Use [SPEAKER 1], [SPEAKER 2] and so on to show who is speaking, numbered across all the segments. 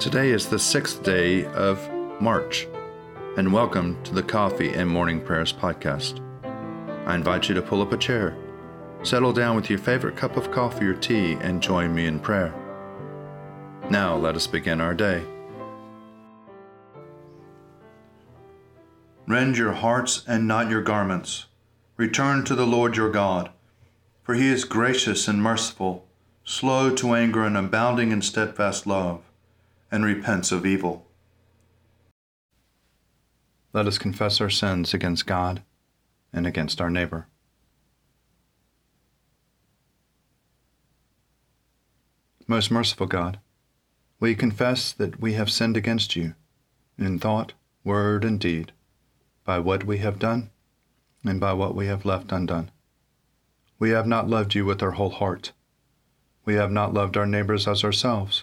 [SPEAKER 1] Today is the sixth day of March, and welcome to the Coffee and Morning Prayers podcast. I invite you to pull up a chair, settle down with your favorite cup of coffee or tea, and join me in prayer. Now let us begin our day. Rend your hearts and not your garments. Return to the Lord your God, for he is gracious and merciful, slow to anger and abounding in steadfast love and repents of evil. Let us confess our sins against God and against our neighbor. Most merciful God, we confess that we have sinned against you in thought, word, and deed, by what we have done and by what we have left undone. We have not loved you with our whole heart. We have not loved our neighbors as ourselves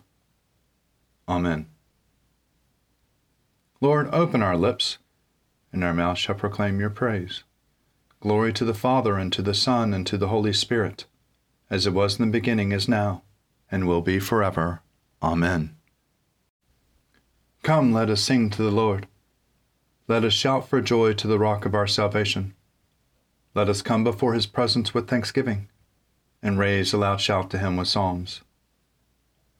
[SPEAKER 1] Amen. Lord, open our lips, and our mouth shall proclaim your praise. Glory to the Father, and to the Son, and to the Holy Spirit, as it was in the beginning, is now, and will be forever. Amen. Come, let us sing to the Lord. Let us shout for joy to the rock of our salvation. Let us come before his presence with thanksgiving, and raise a loud shout to him with psalms.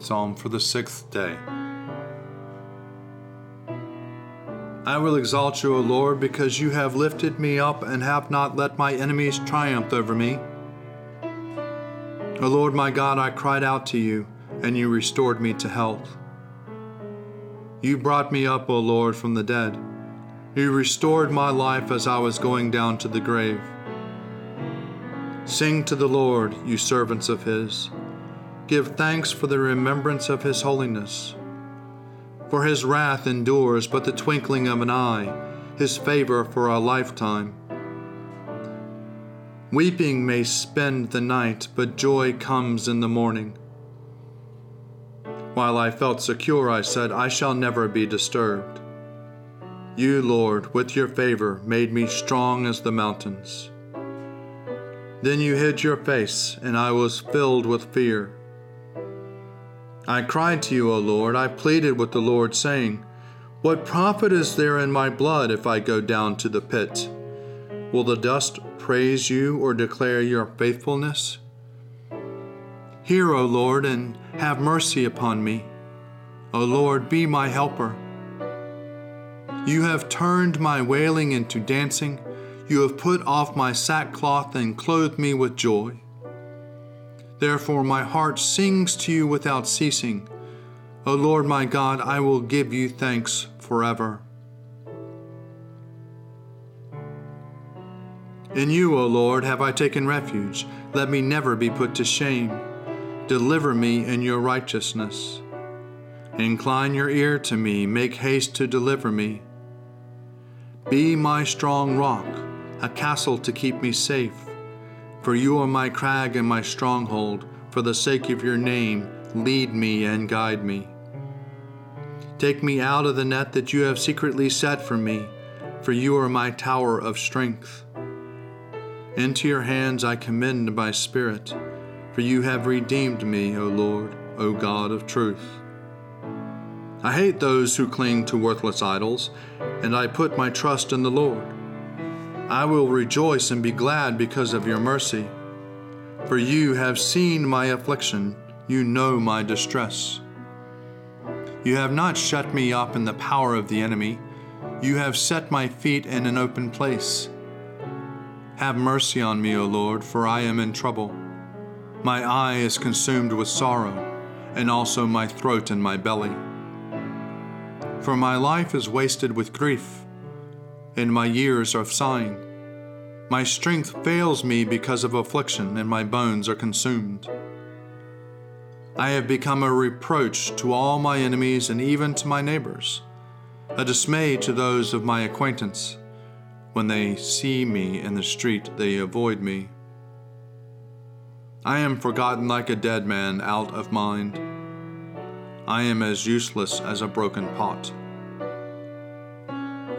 [SPEAKER 1] Psalm for the sixth day. I will exalt you, O Lord, because you have lifted me up and have not let my enemies triumph over me. O Lord my God, I cried out to you, and you restored me to health. You brought me up, O Lord, from the dead. You restored my life as I was going down to the grave. Sing to the Lord, you servants of his. Give thanks for the remembrance of his holiness. For his wrath endures but the twinkling of an eye, his favor for a lifetime. Weeping may spend the night, but joy comes in the morning. While I felt secure, I said, I shall never be disturbed. You, Lord, with your favor, made me strong as the mountains. Then you hid your face, and I was filled with fear. I cried to you, O Lord, I pleaded with the Lord, saying, What profit is there in my blood if I go down to the pit? Will the dust praise you or declare your faithfulness? Hear, O Lord, and have mercy upon me. O Lord, be my helper. You have turned my wailing into dancing. You have put off my sackcloth and clothed me with joy. Therefore, my heart sings to you without ceasing. O Lord my God, I will give you thanks forever. In you, O Lord, have I taken refuge. Let me never be put to shame. Deliver me in your righteousness. Incline your ear to me, make haste to deliver me. Be my strong rock, a castle to keep me safe. For you are my crag and my stronghold. For the sake of your name, lead me and guide me. Take me out of the net that you have secretly set for me, for you are my tower of strength. Into your hands I commend my spirit, for you have redeemed me, O Lord, O God of truth. I hate those who cling to worthless idols, and I put my trust in the Lord. I will rejoice and be glad because of your mercy. For you have seen my affliction, you know my distress. You have not shut me up in the power of the enemy, you have set my feet in an open place. Have mercy on me, O Lord, for I am in trouble. My eye is consumed with sorrow, and also my throat and my belly. For my life is wasted with grief, and my years are sighing. My strength fails me because of affliction, and my bones are consumed. I have become a reproach to all my enemies and even to my neighbors, a dismay to those of my acquaintance. When they see me in the street, they avoid me. I am forgotten like a dead man out of mind. I am as useless as a broken pot.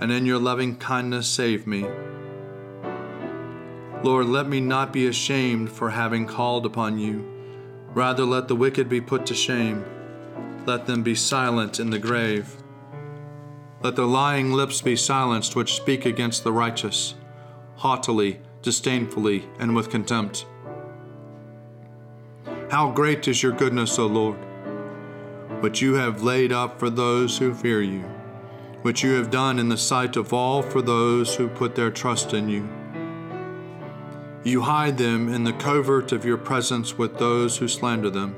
[SPEAKER 1] and in your loving kindness save me. Lord, let me not be ashamed for having called upon you. Rather, let the wicked be put to shame. Let them be silent in the grave. Let the lying lips be silenced which speak against the righteous, haughtily, disdainfully, and with contempt. How great is your goodness, O Lord, which you have laid up for those who fear you, which you have done in the sight of all for those who put their trust in you. You hide them in the covert of your presence with those who slander them.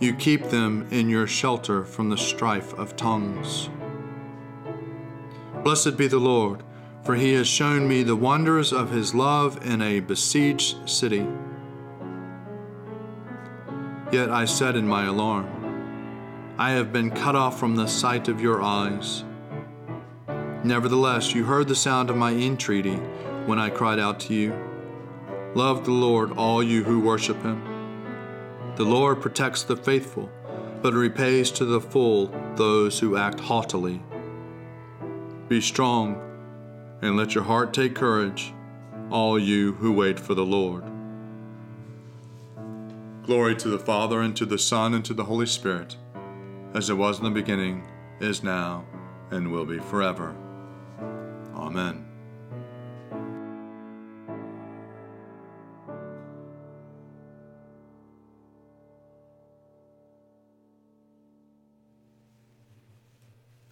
[SPEAKER 1] You keep them in your shelter from the strife of tongues. Blessed be the Lord, for he has shown me the wonders of his love in a besieged city. Yet I said in my alarm, I have been cut off from the sight of your eyes. Nevertheless, you heard the sound of my entreaty when I cried out to you. Love the Lord, all you who worship him. The Lord protects the faithful, but repays to the full those who act haughtily. Be strong, and let your heart take courage, all you who wait for the Lord. Glory to the Father, and to the Son, and to the Holy Spirit, as it was in the beginning, is now, and will be forever. Amen.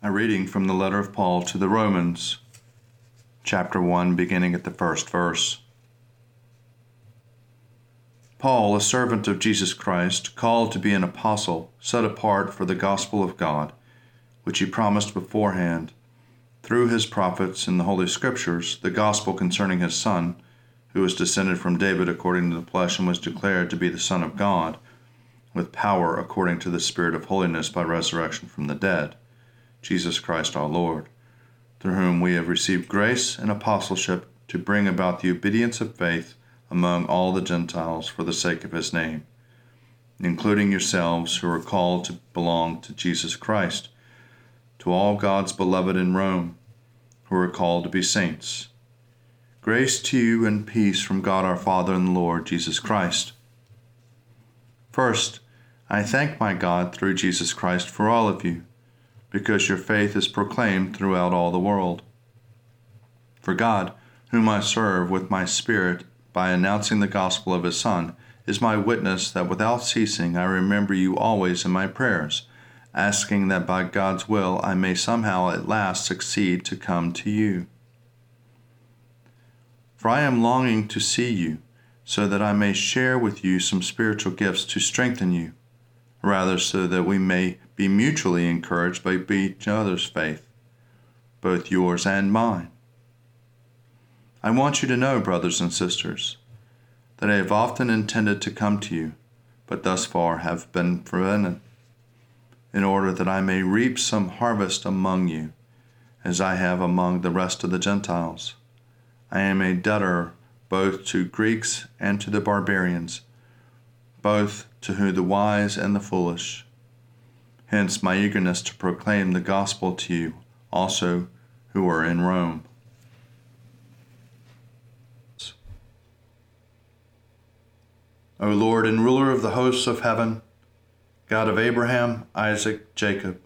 [SPEAKER 1] A reading from the letter of Paul to the Romans, chapter 1, beginning at the first verse. Paul, a servant of Jesus Christ, called to be an apostle, set apart for the gospel of God, which he promised beforehand, through his prophets in the Holy Scriptures, the gospel concerning his Son, who was descended from David according to the flesh and was declared to be the Son of God, with power according to the Spirit of holiness by resurrection from the dead, Jesus Christ our Lord, through whom we have received grace and apostleship to bring about the obedience of faith among all the Gentiles for the sake of his name, including yourselves who are called to belong to Jesus Christ, to all God's beloved in Rome, who are called to be saints. Grace to you and peace from God our Father and the Lord Jesus Christ. First, I thank my God through Jesus Christ for all of you, because your faith is proclaimed throughout all the world. For God, whom I serve with my spirit by announcing the gospel of his Son, is my witness that without ceasing I remember you always in my prayers, asking that by God's will I may somehow at last succeed to come to you. For I am longing to see you, so that I may share with you some spiritual gifts to strengthen you, rather so that we may be mutually encouraged by each other's faith, both yours and mine. I want you to know, brothers and sisters, that I have often intended to come to you, but thus far have been prevented, in order that I may reap some harvest among you, as I have among the rest of the Gentiles. I am a debtor both to Greeks and to the barbarians, both to who the wise and the foolish. Hence my eagerness to proclaim the gospel to you also who are in Rome. O Lord and ruler of the hosts of heaven, God of Abraham, Isaac, Jacob,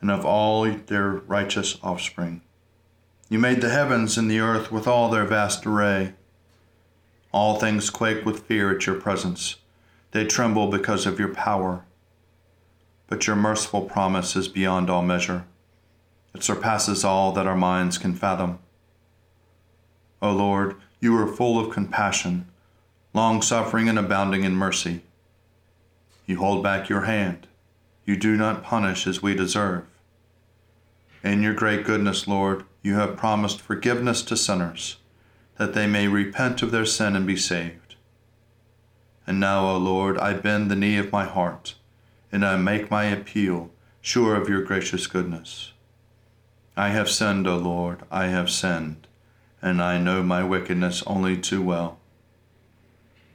[SPEAKER 1] and of all their righteous offspring. You made the heavens and the earth with all their vast array. All things quake with fear at your presence. They tremble because of your power. But your merciful promise is beyond all measure. It surpasses all that our minds can fathom. O Lord, you are full of compassion long suffering and abounding in mercy. You hold back your hand. You do not punish as we deserve. In your great goodness, Lord, you have promised forgiveness to sinners, that they may repent of their sin and be saved. And now, O Lord, I bend the knee of my heart, and I make my appeal, sure of your gracious goodness. I have sinned, O Lord, I have sinned, and I know my wickedness only too well.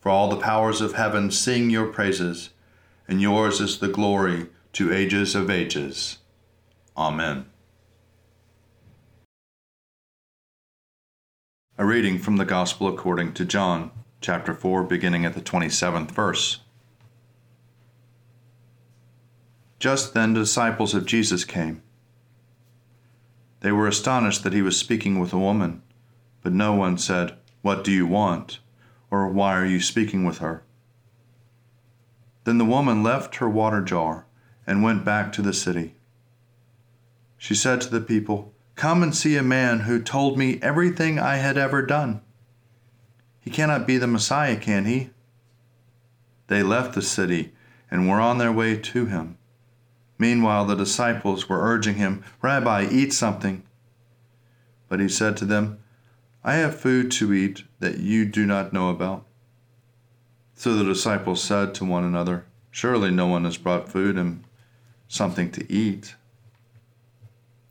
[SPEAKER 1] For all the powers of heaven sing your praises, and yours is the glory to ages of ages. Amen. A reading from the Gospel according to John, chapter 4, beginning at the 27th verse. Just then the disciples of Jesus came. They were astonished that he was speaking with a woman, but no one said, What do you want? Or why are you speaking with her? Then the woman left her water jar and went back to the city. She said to the people, Come and see a man who told me everything I had ever done. He cannot be the Messiah, can he? They left the city and were on their way to him. Meanwhile, the disciples were urging him, Rabbi, eat something. But he said to them, I have food to eat that you do not know about. So the disciples said to one another, Surely no one has brought food and something to eat.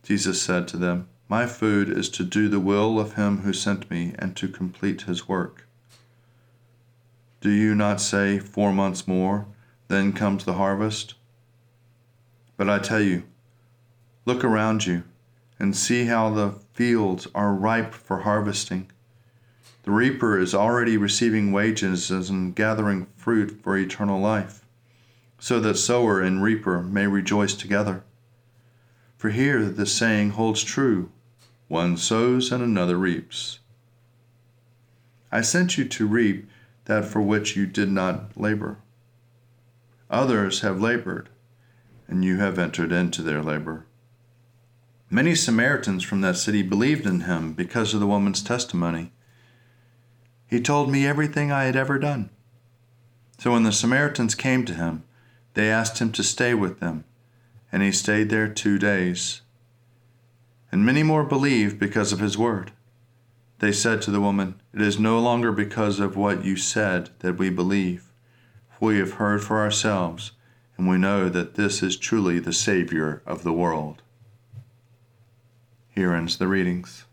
[SPEAKER 1] Jesus said to them, My food is to do the will of him who sent me and to complete his work. Do you not say, Four months more, then comes the harvest? But I tell you, look around you and see how the fields are ripe for harvesting. The reaper is already receiving wages and gathering fruit for eternal life, so that sower and reaper may rejoice together. For here the saying holds true one sows and another reaps. I sent you to reap that for which you did not labor. Others have labored, and you have entered into their labor. Many Samaritans from that city believed in him because of the woman's testimony. He told me everything I had ever done. So when the Samaritans came to him, they asked him to stay with them, and he stayed there two days. And many more believed because of his word. They said to the woman, It is no longer because of what you said that we believe. For we have heard for ourselves, and we know that this is truly the Savior of the world. Here ends the readings.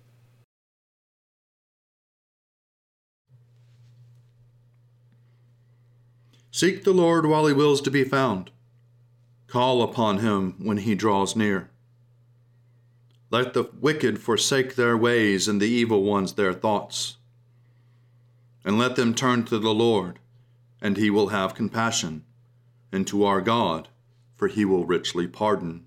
[SPEAKER 1] Seek the Lord while he wills to be found. Call upon him when he draws near. Let the wicked forsake their ways and the evil ones their thoughts. And let them turn to the Lord, and he will have compassion, and to our God, for he will richly pardon.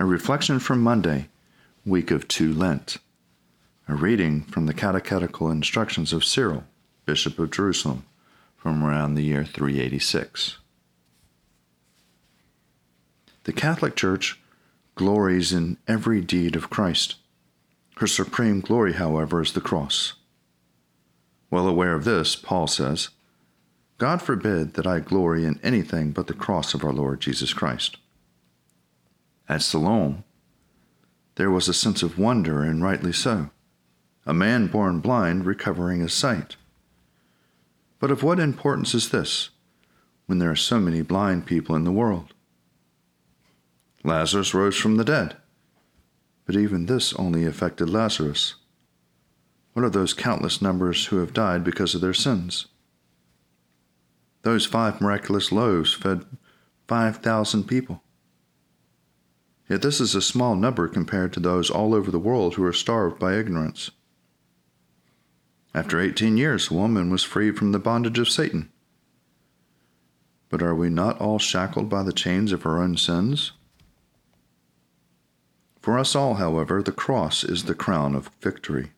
[SPEAKER 2] A reflection from Monday, week of two Lent. A reading from the Catechetical Instructions of Cyril, Bishop of Jerusalem, from around the year 386. The Catholic Church glories in every deed of Christ. Her supreme glory, however, is the cross. Well aware of this, Paul says, God forbid that I glory in anything but the cross of our Lord Jesus Christ. At Siloam, there was a sense of wonder, and rightly so. A man born blind recovering his sight. But of what importance is this when there are so many blind people in the world? Lazarus rose from the dead, but even this only affected Lazarus. What of those countless numbers who have died because of their sins? Those five miraculous loaves fed 5,000 people. Yet this is a small number compared to those all over the world who are starved by ignorance. After 18 years, woman was freed from the bondage of Satan. But are we not all shackled by the chains of our own sins? For us all, however, the cross is the crown of victory.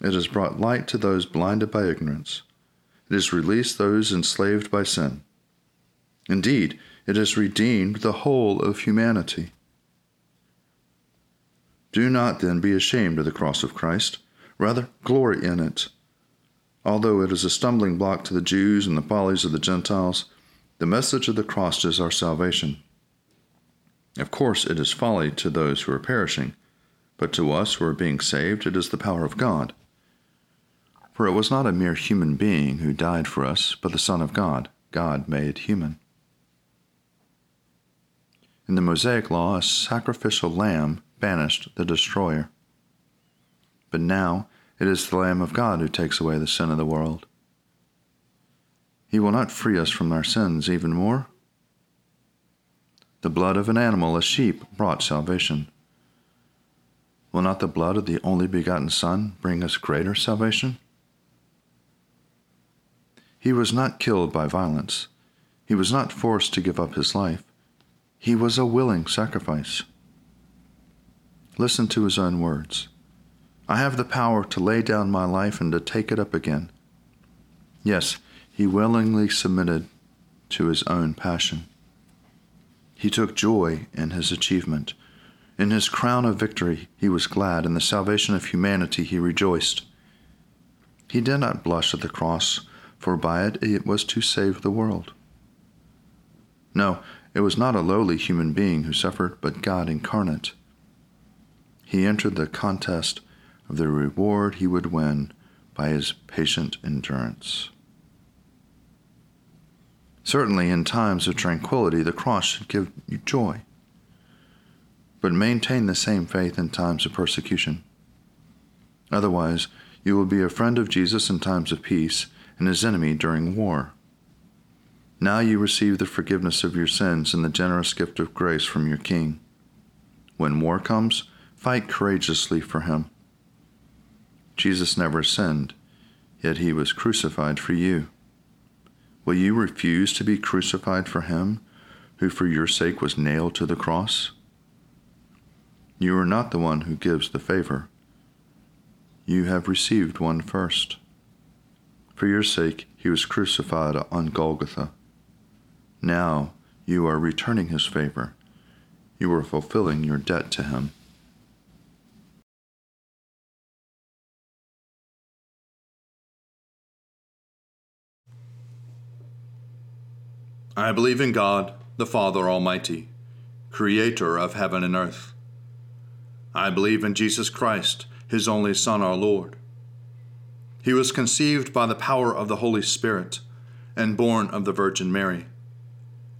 [SPEAKER 2] It has brought light to those blinded by ignorance. It has released those enslaved by sin. Indeed, it has redeemed the whole of humanity. Do not then be ashamed of the cross of Christ, rather, glory in it. Although it is a stumbling block to the Jews and the follies of the Gentiles, the message of the cross is our salvation. Of course, it is folly to those who are perishing, but to us who are being saved, it is the power of God. For it was not a mere human being who died for us, but the Son of God, God made human. In the Mosaic Law, a sacrificial lamb banished the destroyer. But now it is the Lamb of God who takes away the sin of the world. He will not free us from our sins even more. The blood of an animal, a sheep, brought salvation. Will not the blood of the only begotten Son bring us greater salvation? He was not killed by violence. He was not forced to give up his life. He was a willing sacrifice. Listen to his own words I have the power to lay down my life and to take it up again. Yes, he willingly submitted to his own passion. He took joy in his achievement. In his crown of victory, he was glad. In the salvation of humanity, he rejoiced. He did not blush at the cross, for by it it was to save the world. No, it was not a lowly human being who suffered, but God incarnate. He entered the contest of the reward he would win by his patient endurance. Certainly, in times of tranquility, the cross should give you joy. But maintain the same faith in times of persecution. Otherwise, you will be a friend of Jesus in times of peace and his enemy during war. Now you receive the forgiveness of your sins and the generous gift of grace from your King. When war comes, fight courageously for him. Jesus never sinned, yet he was crucified for you. Will you refuse to be crucified for him, who for your sake was nailed to the cross? You are not the one who gives the favor. You have received one first. For your sake, he was crucified on Golgotha. Now you are returning his favor. You are fulfilling your debt to him.
[SPEAKER 1] I believe in God, the Father Almighty, creator of heaven and earth. I believe in Jesus Christ, his only Son, our Lord. He was conceived by the power of the Holy Spirit and born of the Virgin Mary,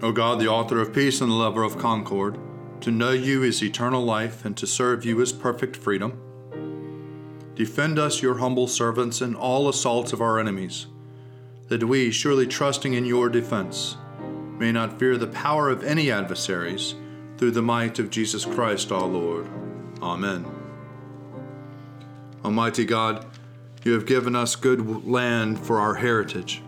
[SPEAKER 1] O God, the author of peace and the lover of concord, to know you is eternal life, and to serve you is perfect freedom. Defend us, your humble servants, in all assaults of our enemies, that we, surely trusting in your defense, may not fear the power of any adversaries, through the might of Jesus Christ our Lord. Amen. Almighty God, you have given us good land for our heritage.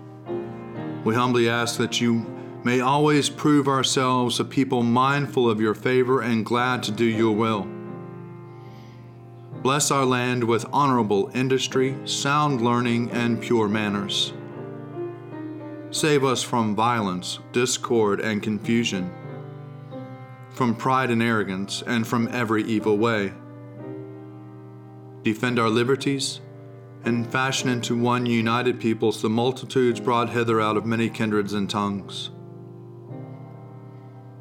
[SPEAKER 1] We humbly ask that you may always prove ourselves a people mindful of your favor and glad to do your will. Bless our land with honorable industry, sound learning, and pure manners. Save us from violence, discord, and confusion, from pride and arrogance, and from every evil way. Defend our liberties, and fashion into one united peoples the multitudes brought hither out of many kindreds and tongues.